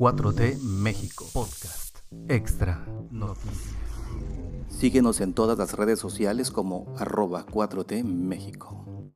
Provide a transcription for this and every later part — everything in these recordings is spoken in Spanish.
4T México Podcast Extra Noticias. Síguenos en todas las redes sociales como arroba 4T México.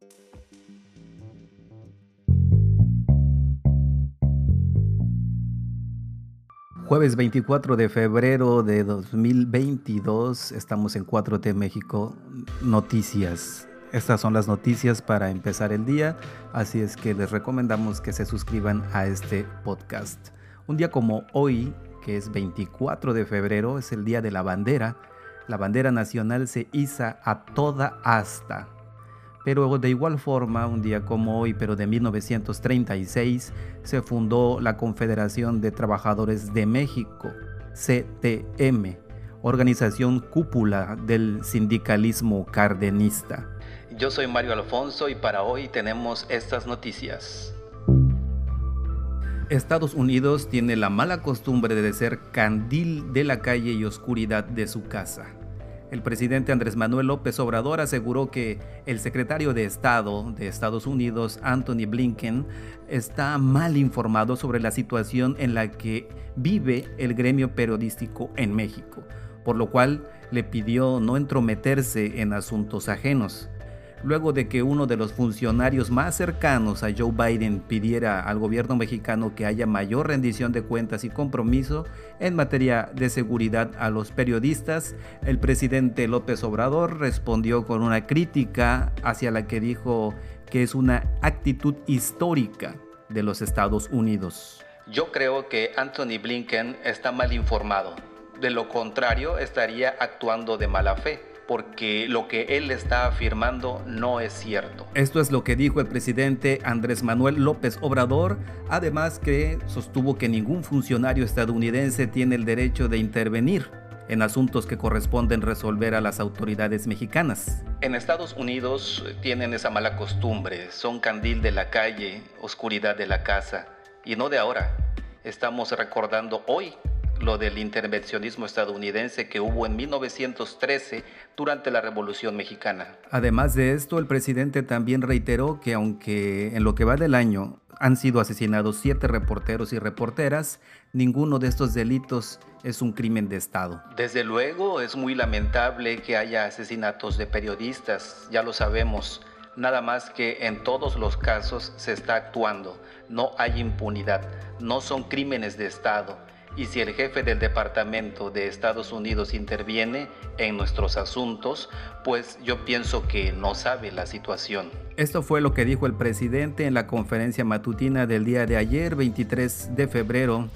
Jueves 24 de febrero de 2022, estamos en 4T México Noticias. Estas son las noticias para empezar el día, así es que les recomendamos que se suscriban a este podcast. Un día como hoy, que es 24 de febrero, es el Día de la Bandera. La bandera nacional se iza a toda asta. Pero de igual forma, un día como hoy, pero de 1936, se fundó la Confederación de Trabajadores de México, CTM, organización cúpula del sindicalismo cardenista. Yo soy Mario Alfonso y para hoy tenemos estas noticias. Estados Unidos tiene la mala costumbre de ser candil de la calle y oscuridad de su casa. El presidente Andrés Manuel López Obrador aseguró que el secretario de Estado de Estados Unidos, Anthony Blinken, está mal informado sobre la situación en la que vive el gremio periodístico en México, por lo cual le pidió no entrometerse en asuntos ajenos luego de que uno de los funcionarios más cercanos a Joe Biden pidiera al gobierno mexicano que haya mayor rendición de cuentas y compromiso en materia de seguridad a los periodistas, el presidente López Obrador respondió con una crítica hacia la que dijo que es una actitud histórica de los Estados Unidos. Yo creo que Anthony Blinken está mal informado. De lo contrario, estaría actuando de mala fe porque lo que él está afirmando no es cierto. Esto es lo que dijo el presidente Andrés Manuel López Obrador, además que sostuvo que ningún funcionario estadounidense tiene el derecho de intervenir en asuntos que corresponden resolver a las autoridades mexicanas. En Estados Unidos tienen esa mala costumbre, son candil de la calle, oscuridad de la casa, y no de ahora. Estamos recordando hoy lo del intervencionismo estadounidense que hubo en 1913 durante la Revolución Mexicana. Además de esto, el presidente también reiteró que aunque en lo que va del año han sido asesinados siete reporteros y reporteras, ninguno de estos delitos es un crimen de Estado. Desde luego es muy lamentable que haya asesinatos de periodistas, ya lo sabemos. Nada más que en todos los casos se está actuando, no hay impunidad, no son crímenes de Estado y si el jefe del Departamento de Estados Unidos interviene en nuestros asuntos, pues yo pienso que no sabe la situación. Esto fue lo que dijo el presidente en la conferencia matutina del día de ayer, 23 de febrero,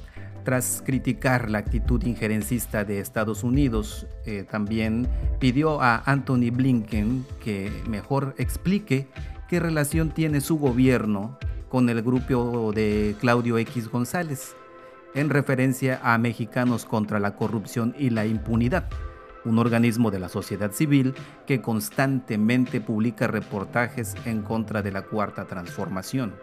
tras criticar la actitud injerencista de Estados Unidos. Eh, también pidió a Anthony Blinken que mejor explique qué relación tiene su gobierno con el grupo de Claudio X González en referencia a Mexicanos contra la Corrupción y la Impunidad, un organismo de la sociedad civil que constantemente publica reportajes en contra de la Cuarta Transformación.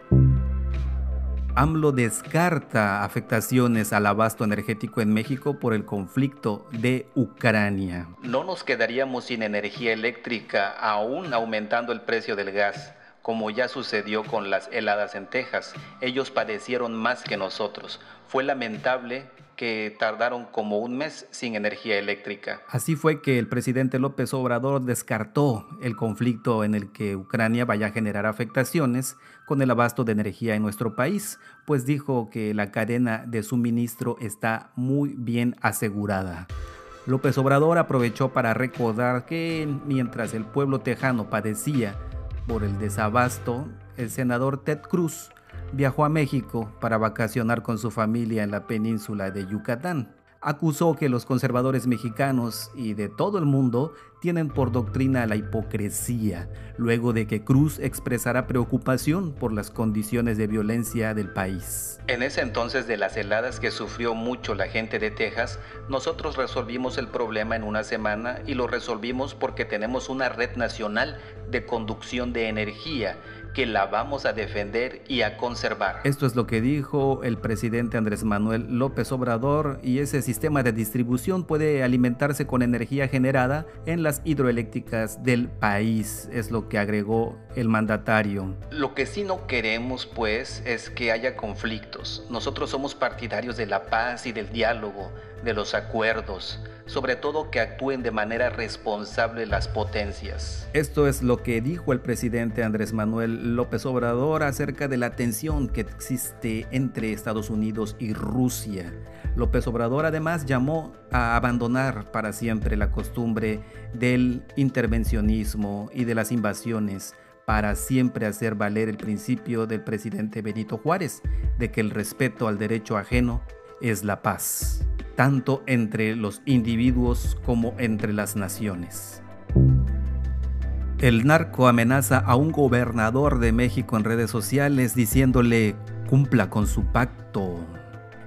AMLO descarta afectaciones al abasto energético en México por el conflicto de Ucrania. No nos quedaríamos sin energía eléctrica aún aumentando el precio del gas como ya sucedió con las heladas en Texas. Ellos padecieron más que nosotros. Fue lamentable que tardaron como un mes sin energía eléctrica. Así fue que el presidente López Obrador descartó el conflicto en el que Ucrania vaya a generar afectaciones con el abasto de energía en nuestro país, pues dijo que la cadena de suministro está muy bien asegurada. López Obrador aprovechó para recordar que mientras el pueblo tejano padecía por el desabasto, el senador Ted Cruz viajó a México para vacacionar con su familia en la península de Yucatán acusó que los conservadores mexicanos y de todo el mundo tienen por doctrina la hipocresía, luego de que Cruz expresara preocupación por las condiciones de violencia del país. En ese entonces de las heladas que sufrió mucho la gente de Texas, nosotros resolvimos el problema en una semana y lo resolvimos porque tenemos una red nacional de conducción de energía que la vamos a defender y a conservar. Esto es lo que dijo el presidente Andrés Manuel López Obrador y ese sistema de distribución puede alimentarse con energía generada en las hidroeléctricas del país, es lo que agregó el mandatario. Lo que sí no queremos pues es que haya conflictos. Nosotros somos partidarios de la paz y del diálogo, de los acuerdos sobre todo que actúen de manera responsable las potencias. Esto es lo que dijo el presidente Andrés Manuel López Obrador acerca de la tensión que existe entre Estados Unidos y Rusia. López Obrador además llamó a abandonar para siempre la costumbre del intervencionismo y de las invasiones para siempre hacer valer el principio del presidente Benito Juárez de que el respeto al derecho ajeno es la paz tanto entre los individuos como entre las naciones. El narco amenaza a un gobernador de México en redes sociales diciéndole cumpla con su pacto.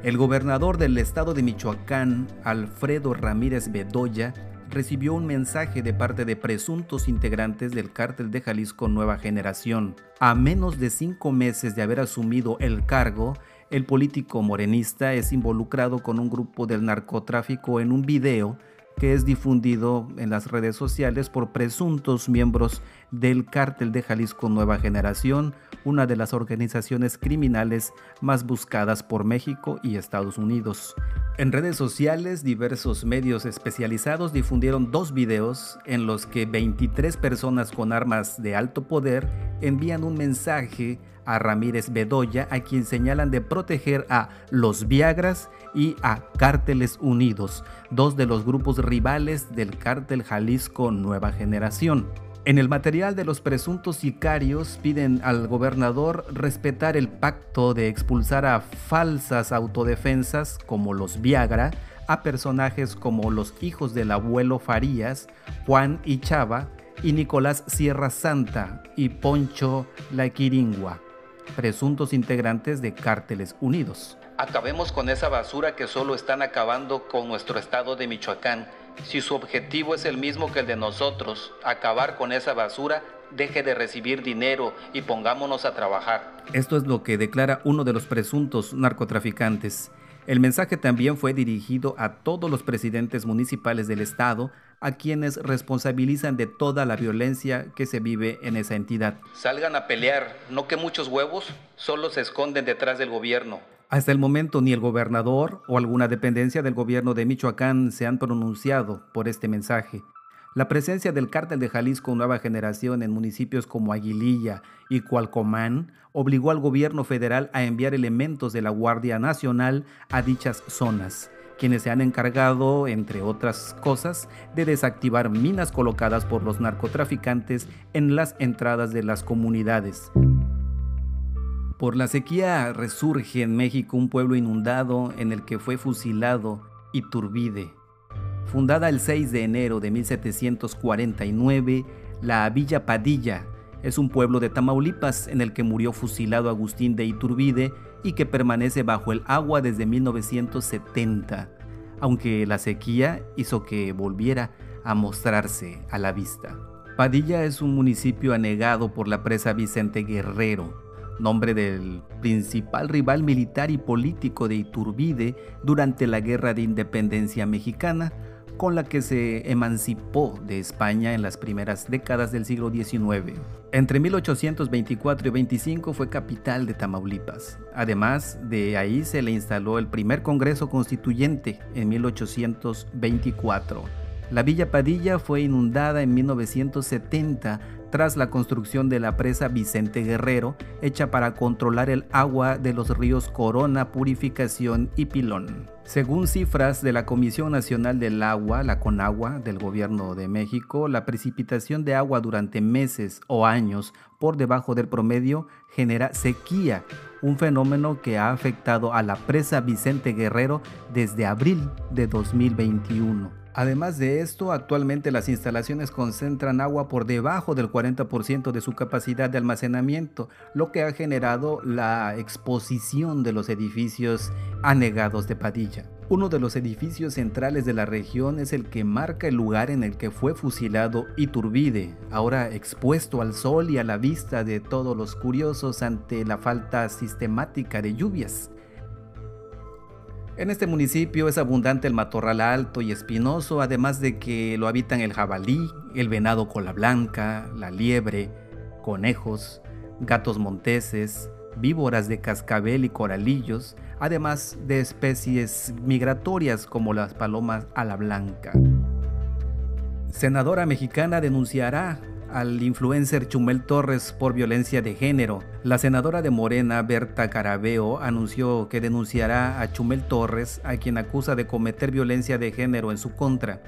El gobernador del estado de Michoacán, Alfredo Ramírez Bedoya, recibió un mensaje de parte de presuntos integrantes del cártel de Jalisco Nueva Generación. A menos de cinco meses de haber asumido el cargo, el político morenista es involucrado con un grupo del narcotráfico en un video que es difundido en las redes sociales por presuntos miembros del cártel de Jalisco Nueva Generación, una de las organizaciones criminales más buscadas por México y Estados Unidos. En redes sociales, diversos medios especializados difundieron dos videos en los que 23 personas con armas de alto poder envían un mensaje a Ramírez Bedoya, a quien señalan de proteger a los Viagras y a Cárteles Unidos, dos de los grupos rivales del cártel Jalisco Nueva Generación. En el material de los presuntos sicarios piden al gobernador respetar el pacto de expulsar a falsas autodefensas como los Viagra, a personajes como los hijos del abuelo Farías, Juan y Chava, y Nicolás Sierra Santa y Poncho La Quiringua, presuntos integrantes de Cárteles Unidos. Acabemos con esa basura que solo están acabando con nuestro estado de Michoacán si su objetivo es el mismo que el de nosotros, acabar con esa basura, deje de recibir dinero y pongámonos a trabajar. Esto es lo que declara uno de los presuntos narcotraficantes. El mensaje también fue dirigido a todos los presidentes municipales del estado, a quienes responsabilizan de toda la violencia que se vive en esa entidad. Salgan a pelear, no que muchos huevos solo se esconden detrás del gobierno. Hasta el momento ni el gobernador o alguna dependencia del gobierno de Michoacán se han pronunciado por este mensaje. La presencia del cártel de Jalisco Nueva Generación en municipios como Aguililla y Cualcomán obligó al gobierno federal a enviar elementos de la Guardia Nacional a dichas zonas, quienes se han encargado, entre otras cosas, de desactivar minas colocadas por los narcotraficantes en las entradas de las comunidades. Por la sequía resurge en México un pueblo inundado en el que fue fusilado Iturbide. Fundada el 6 de enero de 1749, la Villa Padilla es un pueblo de Tamaulipas en el que murió fusilado Agustín de Iturbide y que permanece bajo el agua desde 1970, aunque la sequía hizo que volviera a mostrarse a la vista. Padilla es un municipio anegado por la presa Vicente Guerrero, nombre del principal rival militar y político de Iturbide durante la Guerra de Independencia Mexicana, con la que se emancipó de España en las primeras décadas del siglo XIX. Entre 1824 y 25 fue capital de Tamaulipas. Además, de ahí se le instaló el primer Congreso Constituyente en 1824. La Villa Padilla fue inundada en 1970 tras la construcción de la presa Vicente Guerrero, hecha para controlar el agua de los ríos Corona, Purificación y Pilón. Según cifras de la Comisión Nacional del Agua, la CONAGUA del Gobierno de México, la precipitación de agua durante meses o años por debajo del promedio genera sequía, un fenómeno que ha afectado a la presa Vicente Guerrero desde abril de 2021. Además de esto, actualmente las instalaciones concentran agua por debajo del 40% de su capacidad de almacenamiento, lo que ha generado la exposición de los edificios anegados de Padilla. Uno de los edificios centrales de la región es el que marca el lugar en el que fue fusilado Iturbide, ahora expuesto al sol y a la vista de todos los curiosos ante la falta sistemática de lluvias. En este municipio es abundante el matorral alto y espinoso, además de que lo habitan el jabalí, el venado cola blanca, la liebre, conejos, gatos monteses, víboras de cascabel y coralillos, además de especies migratorias como las palomas ala blanca. Senadora mexicana denunciará al influencer Chumel Torres por violencia de género. La senadora de Morena, Berta Carabeo, anunció que denunciará a Chumel Torres, a quien acusa de cometer violencia de género en su contra.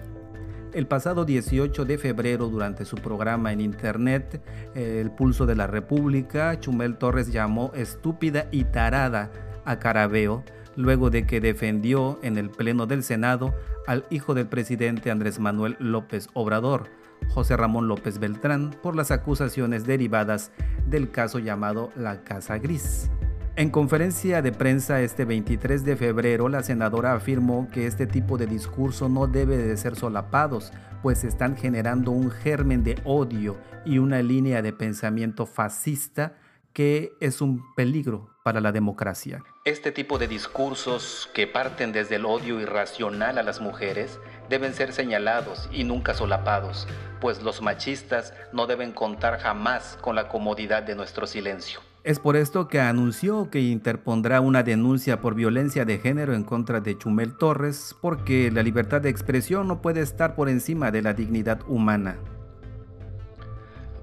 El pasado 18 de febrero, durante su programa en internet, El Pulso de la República, Chumel Torres llamó estúpida y tarada a Carabeo luego de que defendió en el Pleno del Senado al hijo del presidente Andrés Manuel López Obrador, José Ramón López Beltrán, por las acusaciones derivadas del caso llamado La Casa Gris. En conferencia de prensa este 23 de febrero, la senadora afirmó que este tipo de discurso no debe de ser solapados, pues están generando un germen de odio y una línea de pensamiento fascista que es un peligro para la democracia. Este tipo de discursos que parten desde el odio irracional a las mujeres deben ser señalados y nunca solapados, pues los machistas no deben contar jamás con la comodidad de nuestro silencio. Es por esto que anunció que interpondrá una denuncia por violencia de género en contra de Chumel Torres, porque la libertad de expresión no puede estar por encima de la dignidad humana.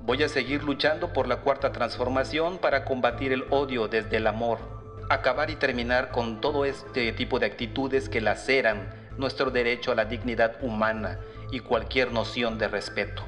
Voy a seguir luchando por la cuarta transformación para combatir el odio desde el amor, acabar y terminar con todo este tipo de actitudes que laceran nuestro derecho a la dignidad humana y cualquier noción de respeto.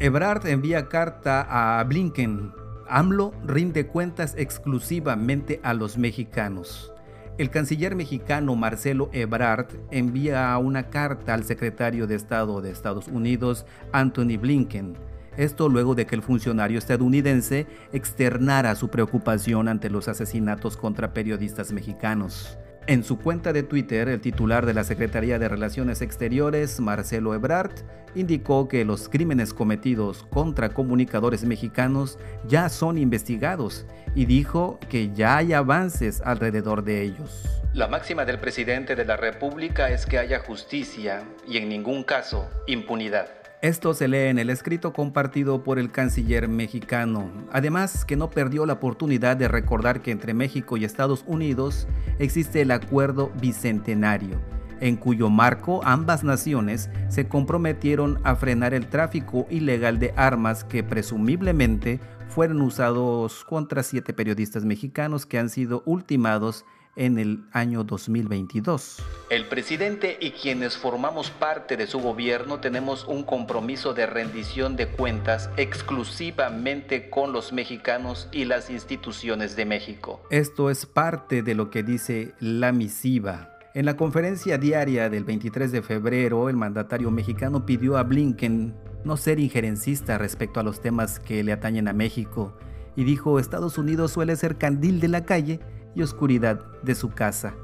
Ebrard envía carta a Blinken AMLO rinde cuentas exclusivamente a los mexicanos. El canciller mexicano Marcelo Ebrard envía una carta al secretario de Estado de Estados Unidos, Anthony Blinken. Esto luego de que el funcionario estadounidense externara su preocupación ante los asesinatos contra periodistas mexicanos. En su cuenta de Twitter, el titular de la Secretaría de Relaciones Exteriores, Marcelo Ebrard, indicó que los crímenes cometidos contra comunicadores mexicanos ya son investigados y dijo que ya hay avances alrededor de ellos. La máxima del presidente de la República es que haya justicia y en ningún caso impunidad. Esto se lee en el escrito compartido por el canciller mexicano. Además, que no perdió la oportunidad de recordar que entre México y Estados Unidos existe el Acuerdo Bicentenario, en cuyo marco ambas naciones se comprometieron a frenar el tráfico ilegal de armas que presumiblemente fueron usados contra siete periodistas mexicanos que han sido ultimados en el año 2022. El presidente y quienes formamos parte de su gobierno tenemos un compromiso de rendición de cuentas exclusivamente con los mexicanos y las instituciones de México. Esto es parte de lo que dice la misiva. En la conferencia diaria del 23 de febrero, el mandatario mexicano pidió a Blinken no ser injerencista respecto a los temas que le atañen a México y dijo Estados Unidos suele ser candil de la calle y oscuridad de su casa.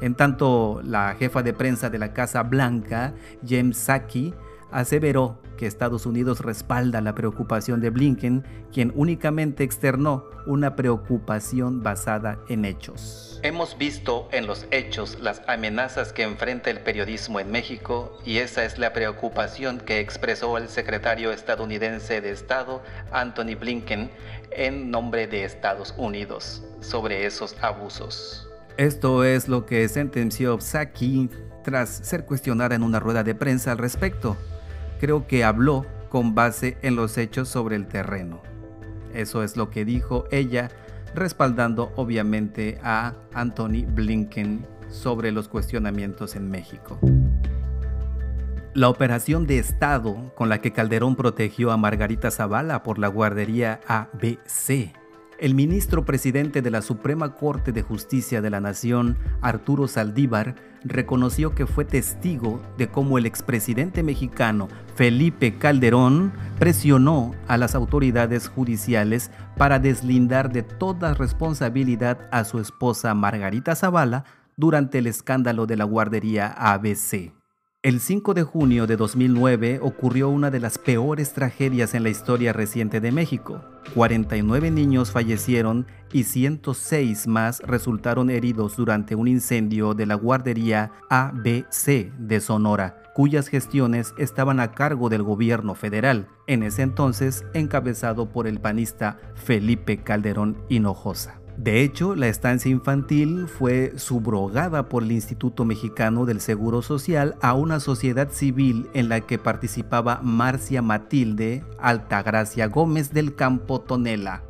En tanto, la jefa de prensa de la Casa Blanca, James Saki, aseveró que Estados Unidos respalda la preocupación de Blinken, quien únicamente externó una preocupación basada en hechos. Hemos visto en los hechos las amenazas que enfrenta el periodismo en México y esa es la preocupación que expresó el secretario estadounidense de Estado, Anthony Blinken, en nombre de Estados Unidos sobre esos abusos. Esto es lo que sentenció Psaki tras ser cuestionada en una rueda de prensa al respecto creo que habló con base en los hechos sobre el terreno. Eso es lo que dijo ella, respaldando obviamente a Anthony Blinken sobre los cuestionamientos en México. La operación de Estado con la que Calderón protegió a Margarita Zavala por la guardería ABC el ministro presidente de la Suprema Corte de Justicia de la Nación, Arturo Saldívar, reconoció que fue testigo de cómo el expresidente mexicano Felipe Calderón presionó a las autoridades judiciales para deslindar de toda responsabilidad a su esposa Margarita Zavala durante el escándalo de la guardería ABC. El 5 de junio de 2009 ocurrió una de las peores tragedias en la historia reciente de México. 49 niños fallecieron y 106 más resultaron heridos durante un incendio de la guardería ABC de Sonora, cuyas gestiones estaban a cargo del gobierno federal, en ese entonces encabezado por el panista Felipe Calderón Hinojosa. De hecho, la estancia infantil fue subrogada por el Instituto Mexicano del Seguro Social a una sociedad civil en la que participaba Marcia Matilde Altagracia Gómez del Campo Tonela,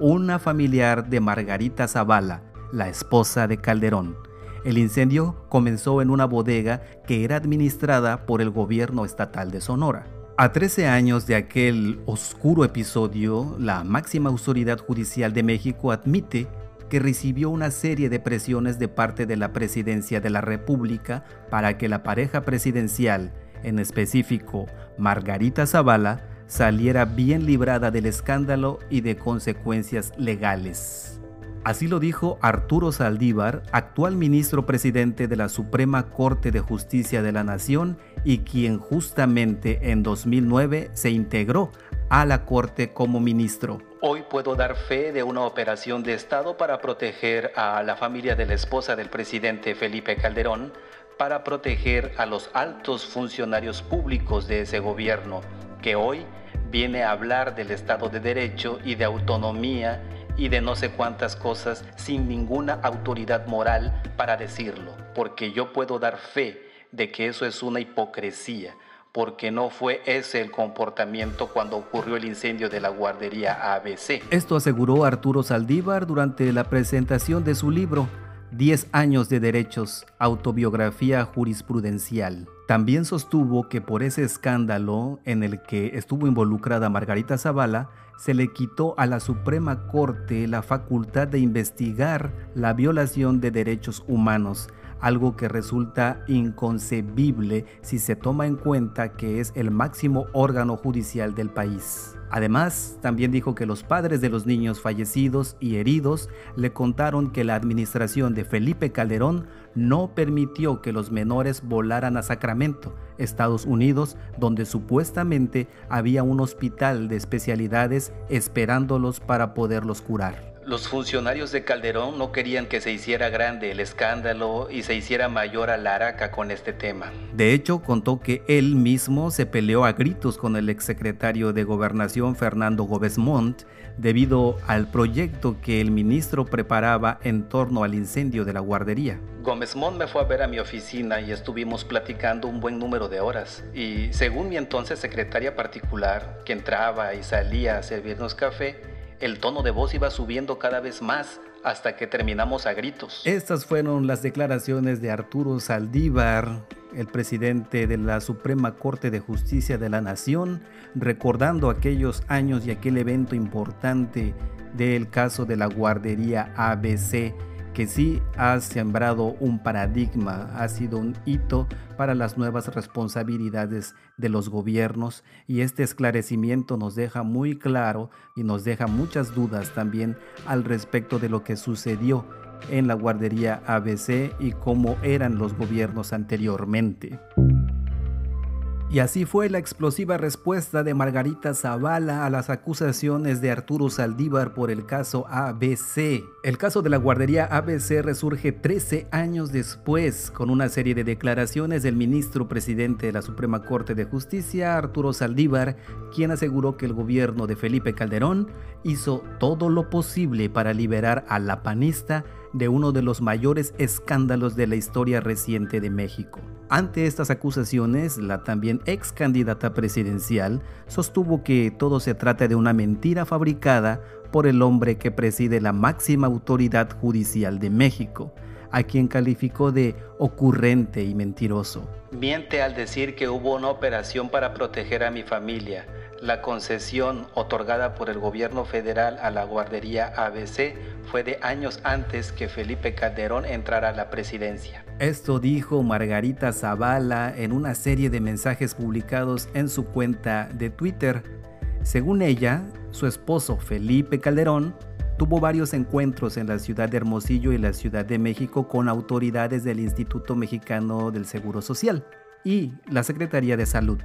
una familiar de Margarita Zavala, la esposa de Calderón. El incendio comenzó en una bodega que era administrada por el gobierno estatal de Sonora. A 13 años de aquel oscuro episodio, la máxima autoridad judicial de México admite que recibió una serie de presiones de parte de la presidencia de la República para que la pareja presidencial, en específico Margarita Zavala, saliera bien librada del escándalo y de consecuencias legales. Así lo dijo Arturo Saldívar, actual ministro presidente de la Suprema Corte de Justicia de la Nación y quien justamente en 2009 se integró a la Corte como ministro. Hoy puedo dar fe de una operación de Estado para proteger a la familia de la esposa del presidente Felipe Calderón, para proteger a los altos funcionarios públicos de ese gobierno, que hoy viene a hablar del Estado de Derecho y de autonomía y de no sé cuántas cosas sin ninguna autoridad moral para decirlo, porque yo puedo dar fe de que eso es una hipocresía, porque no fue ese el comportamiento cuando ocurrió el incendio de la guardería ABC. Esto aseguró Arturo Saldívar durante la presentación de su libro 10 años de derechos, autobiografía jurisprudencial. También sostuvo que por ese escándalo en el que estuvo involucrada Margarita Zavala, se le quitó a la Suprema Corte la facultad de investigar la violación de derechos humanos, algo que resulta inconcebible si se toma en cuenta que es el máximo órgano judicial del país. Además, también dijo que los padres de los niños fallecidos y heridos le contaron que la administración de Felipe Calderón no permitió que los menores volaran a Sacramento, Estados Unidos, donde supuestamente había un hospital de especialidades esperándolos para poderlos curar. Los funcionarios de Calderón no querían que se hiciera grande el escándalo y se hiciera mayor a la araca con este tema. De hecho, contó que él mismo se peleó a gritos con el exsecretario de Gobernación Fernando Gómez Montt debido al proyecto que el ministro preparaba en torno al incendio de la guardería. Gómez Montt me fue a ver a mi oficina y estuvimos platicando un buen número de horas. Y según mi entonces secretaria particular, que entraba y salía a servirnos café, el tono de voz iba subiendo cada vez más hasta que terminamos a gritos. Estas fueron las declaraciones de Arturo Saldívar, el presidente de la Suprema Corte de Justicia de la Nación, recordando aquellos años y aquel evento importante del caso de la guardería ABC que sí ha sembrado un paradigma, ha sido un hito para las nuevas responsabilidades de los gobiernos y este esclarecimiento nos deja muy claro y nos deja muchas dudas también al respecto de lo que sucedió en la guardería ABC y cómo eran los gobiernos anteriormente. Y así fue la explosiva respuesta de Margarita Zavala a las acusaciones de Arturo Saldívar por el caso ABC. El caso de la guardería ABC resurge 13 años después con una serie de declaraciones del ministro presidente de la Suprema Corte de Justicia, Arturo Saldívar, quien aseguró que el gobierno de Felipe Calderón hizo todo lo posible para liberar a la panista de uno de los mayores escándalos de la historia reciente de México. Ante estas acusaciones, la también ex candidata presidencial sostuvo que todo se trata de una mentira fabricada por el hombre que preside la máxima autoridad judicial de México, a quien calificó de ocurrente y mentiroso. Miente al decir que hubo una operación para proteger a mi familia la concesión otorgada por el gobierno federal a la guardería ABC fue de años antes que Felipe Calderón entrara a la presidencia. Esto dijo Margarita Zavala en una serie de mensajes publicados en su cuenta de Twitter. Según ella, su esposo Felipe Calderón tuvo varios encuentros en la ciudad de Hermosillo y la Ciudad de México con autoridades del Instituto Mexicano del Seguro Social y la Secretaría de Salud.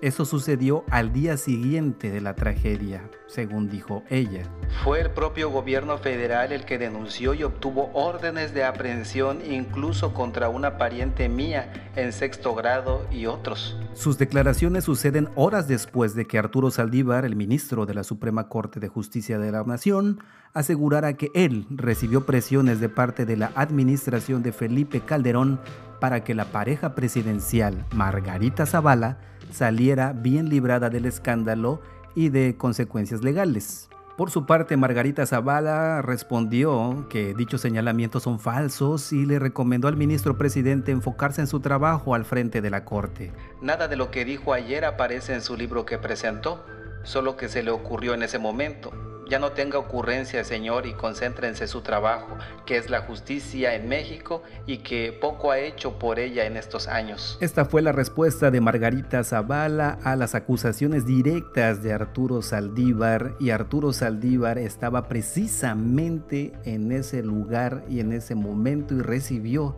Eso sucedió al día siguiente de la tragedia, según dijo ella. Fue el propio gobierno federal el que denunció y obtuvo órdenes de aprehensión incluso contra una pariente mía en sexto grado y otros. Sus declaraciones suceden horas después de que Arturo Saldívar, el ministro de la Suprema Corte de Justicia de la Nación, asegurara que él recibió presiones de parte de la administración de Felipe Calderón para que la pareja presidencial Margarita Zavala saliera bien librada del escándalo y de consecuencias legales. Por su parte, Margarita Zavala respondió que dichos señalamientos son falsos y le recomendó al ministro presidente enfocarse en su trabajo al frente de la Corte. Nada de lo que dijo ayer aparece en su libro que presentó, solo que se le ocurrió en ese momento. Ya no tenga ocurrencia, Señor, y concéntrense en su trabajo, que es la justicia en México y que poco ha hecho por ella en estos años. Esta fue la respuesta de Margarita Zavala a las acusaciones directas de Arturo Saldívar y Arturo Saldívar estaba precisamente en ese lugar y en ese momento y recibió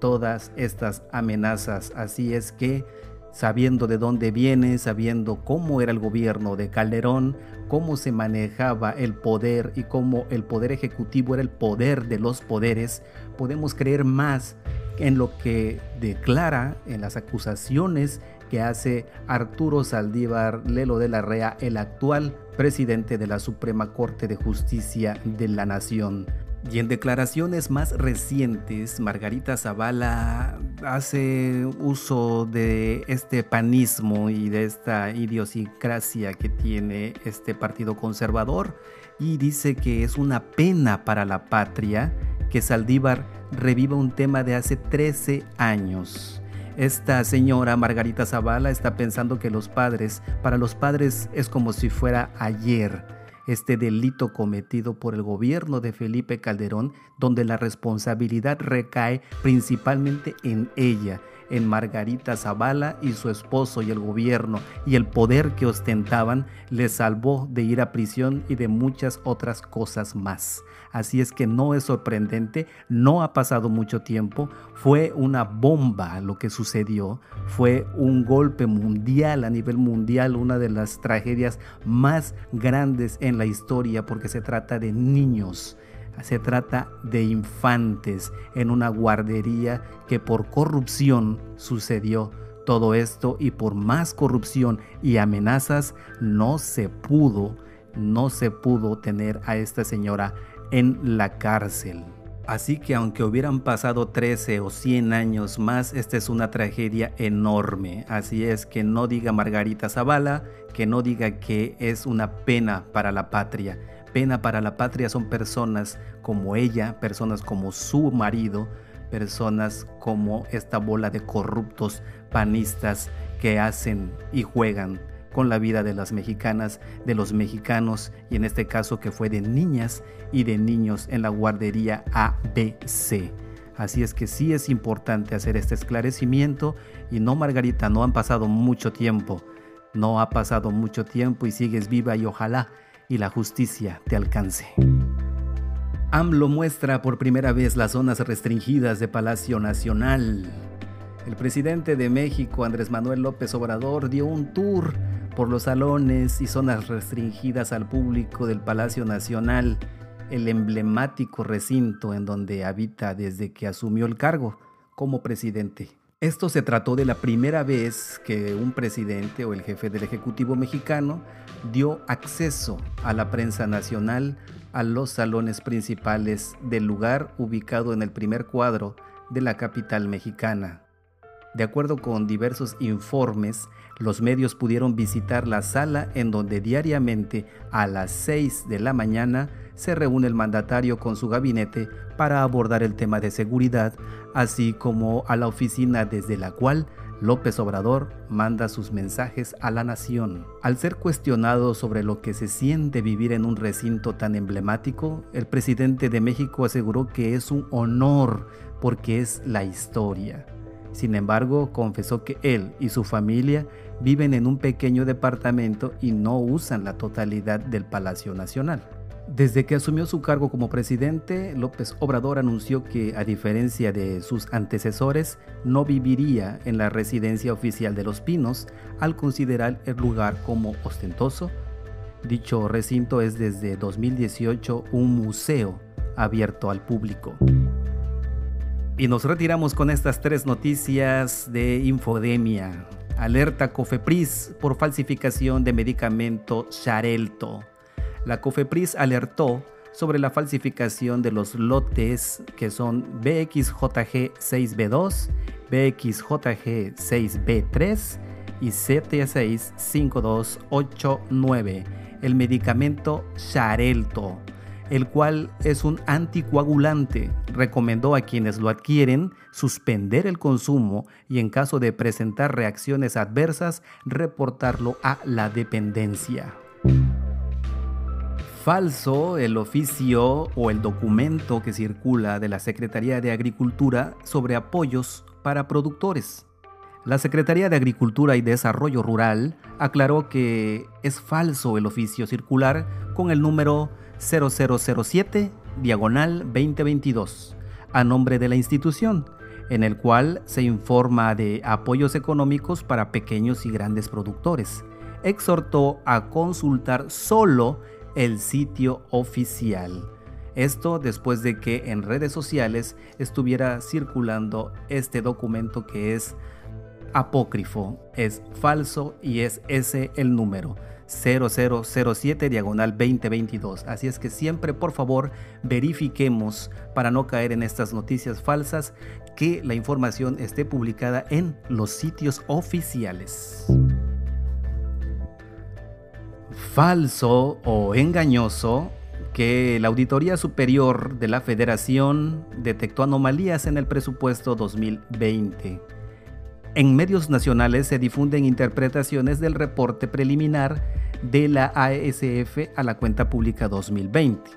todas estas amenazas. Así es que sabiendo de dónde viene, sabiendo cómo era el gobierno de Calderón, cómo se manejaba el poder y cómo el poder ejecutivo era el poder de los poderes, podemos creer más en lo que declara en las acusaciones que hace Arturo Saldívar Lelo de la Rea, el actual presidente de la Suprema Corte de Justicia de la Nación. Y en declaraciones más recientes, Margarita Zavala hace uso de este panismo y de esta idiosincrasia que tiene este partido conservador y dice que es una pena para la patria que Saldívar reviva un tema de hace 13 años. Esta señora Margarita Zavala está pensando que los padres, para los padres es como si fuera ayer este delito cometido por el gobierno de Felipe Calderón, donde la responsabilidad recae principalmente en ella, en Margarita Zavala y su esposo y el gobierno y el poder que ostentaban le salvó de ir a prisión y de muchas otras cosas más. Así es que no es sorprendente, no ha pasado mucho tiempo, fue una bomba lo que sucedió, fue un golpe mundial a nivel mundial, una de las tragedias más grandes en la historia porque se trata de niños se trata de infantes en una guardería que por corrupción sucedió todo esto y por más corrupción y amenazas no se pudo, no se pudo tener a esta señora en la cárcel. Así que aunque hubieran pasado 13 o 100 años más, esta es una tragedia enorme. Así es que no diga Margarita Zavala, que no diga que es una pena para la patria pena para la patria son personas como ella, personas como su marido, personas como esta bola de corruptos panistas que hacen y juegan con la vida de las mexicanas, de los mexicanos y en este caso que fue de niñas y de niños en la guardería ABC. Así es que sí es importante hacer este esclarecimiento y no Margarita, no han pasado mucho tiempo, no ha pasado mucho tiempo y sigues viva y ojalá y la justicia te alcance. AMLO muestra por primera vez las zonas restringidas de Palacio Nacional. El presidente de México, Andrés Manuel López Obrador, dio un tour por los salones y zonas restringidas al público del Palacio Nacional, el emblemático recinto en donde habita desde que asumió el cargo como presidente. Esto se trató de la primera vez que un presidente o el jefe del Ejecutivo mexicano dio acceso a la prensa nacional a los salones principales del lugar ubicado en el primer cuadro de la capital mexicana. De acuerdo con diversos informes, los medios pudieron visitar la sala en donde diariamente a las 6 de la mañana se reúne el mandatario con su gabinete para abordar el tema de seguridad, así como a la oficina desde la cual López Obrador manda sus mensajes a la nación. Al ser cuestionado sobre lo que se siente vivir en un recinto tan emblemático, el presidente de México aseguró que es un honor porque es la historia. Sin embargo, confesó que él y su familia viven en un pequeño departamento y no usan la totalidad del Palacio Nacional. Desde que asumió su cargo como presidente, López Obrador anunció que, a diferencia de sus antecesores, no viviría en la residencia oficial de Los Pinos al considerar el lugar como ostentoso. Dicho recinto es desde 2018 un museo abierto al público. Y nos retiramos con estas tres noticias de infodemia. Alerta Cofepris por falsificación de medicamento Xarelto. La COFEPRIS alertó sobre la falsificación de los lotes que son BXJG6B2, BXJG6B3 y CT65289, el medicamento Xarelto, el cual es un anticoagulante. Recomendó a quienes lo adquieren suspender el consumo y en caso de presentar reacciones adversas, reportarlo a la dependencia falso el oficio o el documento que circula de la Secretaría de Agricultura sobre apoyos para productores. La Secretaría de Agricultura y Desarrollo Rural aclaró que es falso el oficio circular con el número 0007 diagonal 2022 a nombre de la institución, en el cual se informa de apoyos económicos para pequeños y grandes productores. Exhortó a consultar solo el sitio oficial. Esto después de que en redes sociales estuviera circulando este documento que es apócrifo, es falso y es ese el número. 0007 diagonal 2022. Así es que siempre por favor verifiquemos para no caer en estas noticias falsas que la información esté publicada en los sitios oficiales falso o engañoso que la Auditoría Superior de la Federación detectó anomalías en el presupuesto 2020. En medios nacionales se difunden interpretaciones del reporte preliminar de la ASF a la cuenta pública 2020.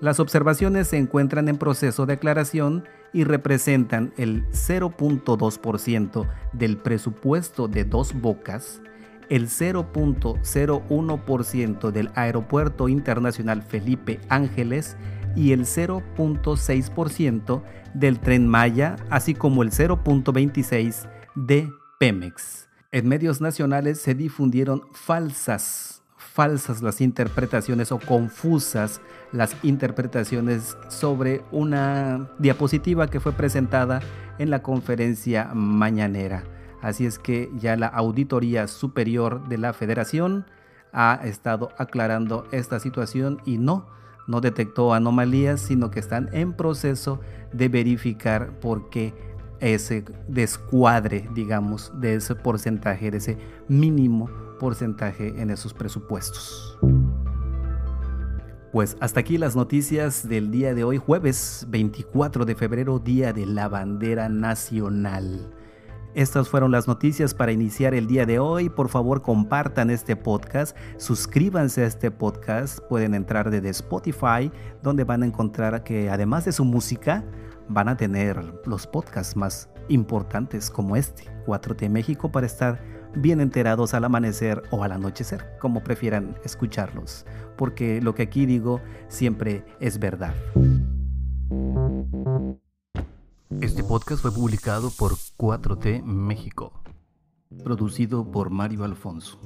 Las observaciones se encuentran en proceso de aclaración y representan el 0.2% del presupuesto de dos bocas el 0.01% del Aeropuerto Internacional Felipe Ángeles y el 0.6% del Tren Maya, así como el 0.26% de Pemex. En medios nacionales se difundieron falsas, falsas las interpretaciones o confusas las interpretaciones sobre una diapositiva que fue presentada en la conferencia mañanera. Así es que ya la Auditoría Superior de la Federación ha estado aclarando esta situación y no, no detectó anomalías, sino que están en proceso de verificar por qué ese descuadre, digamos, de ese porcentaje, de ese mínimo porcentaje en esos presupuestos. Pues hasta aquí las noticias del día de hoy, jueves 24 de febrero, Día de la Bandera Nacional. Estas fueron las noticias para iniciar el día de hoy. Por favor, compartan este podcast, suscríbanse a este podcast. Pueden entrar desde Spotify, donde van a encontrar que además de su música, van a tener los podcasts más importantes como este, 4T México, para estar bien enterados al amanecer o al anochecer, como prefieran escucharlos, porque lo que aquí digo siempre es verdad. Este podcast fue publicado por 4T México, producido por Mario Alfonso.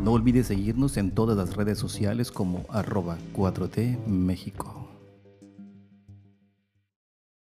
No olvides seguirnos en todas las redes sociales como arroba 4T México.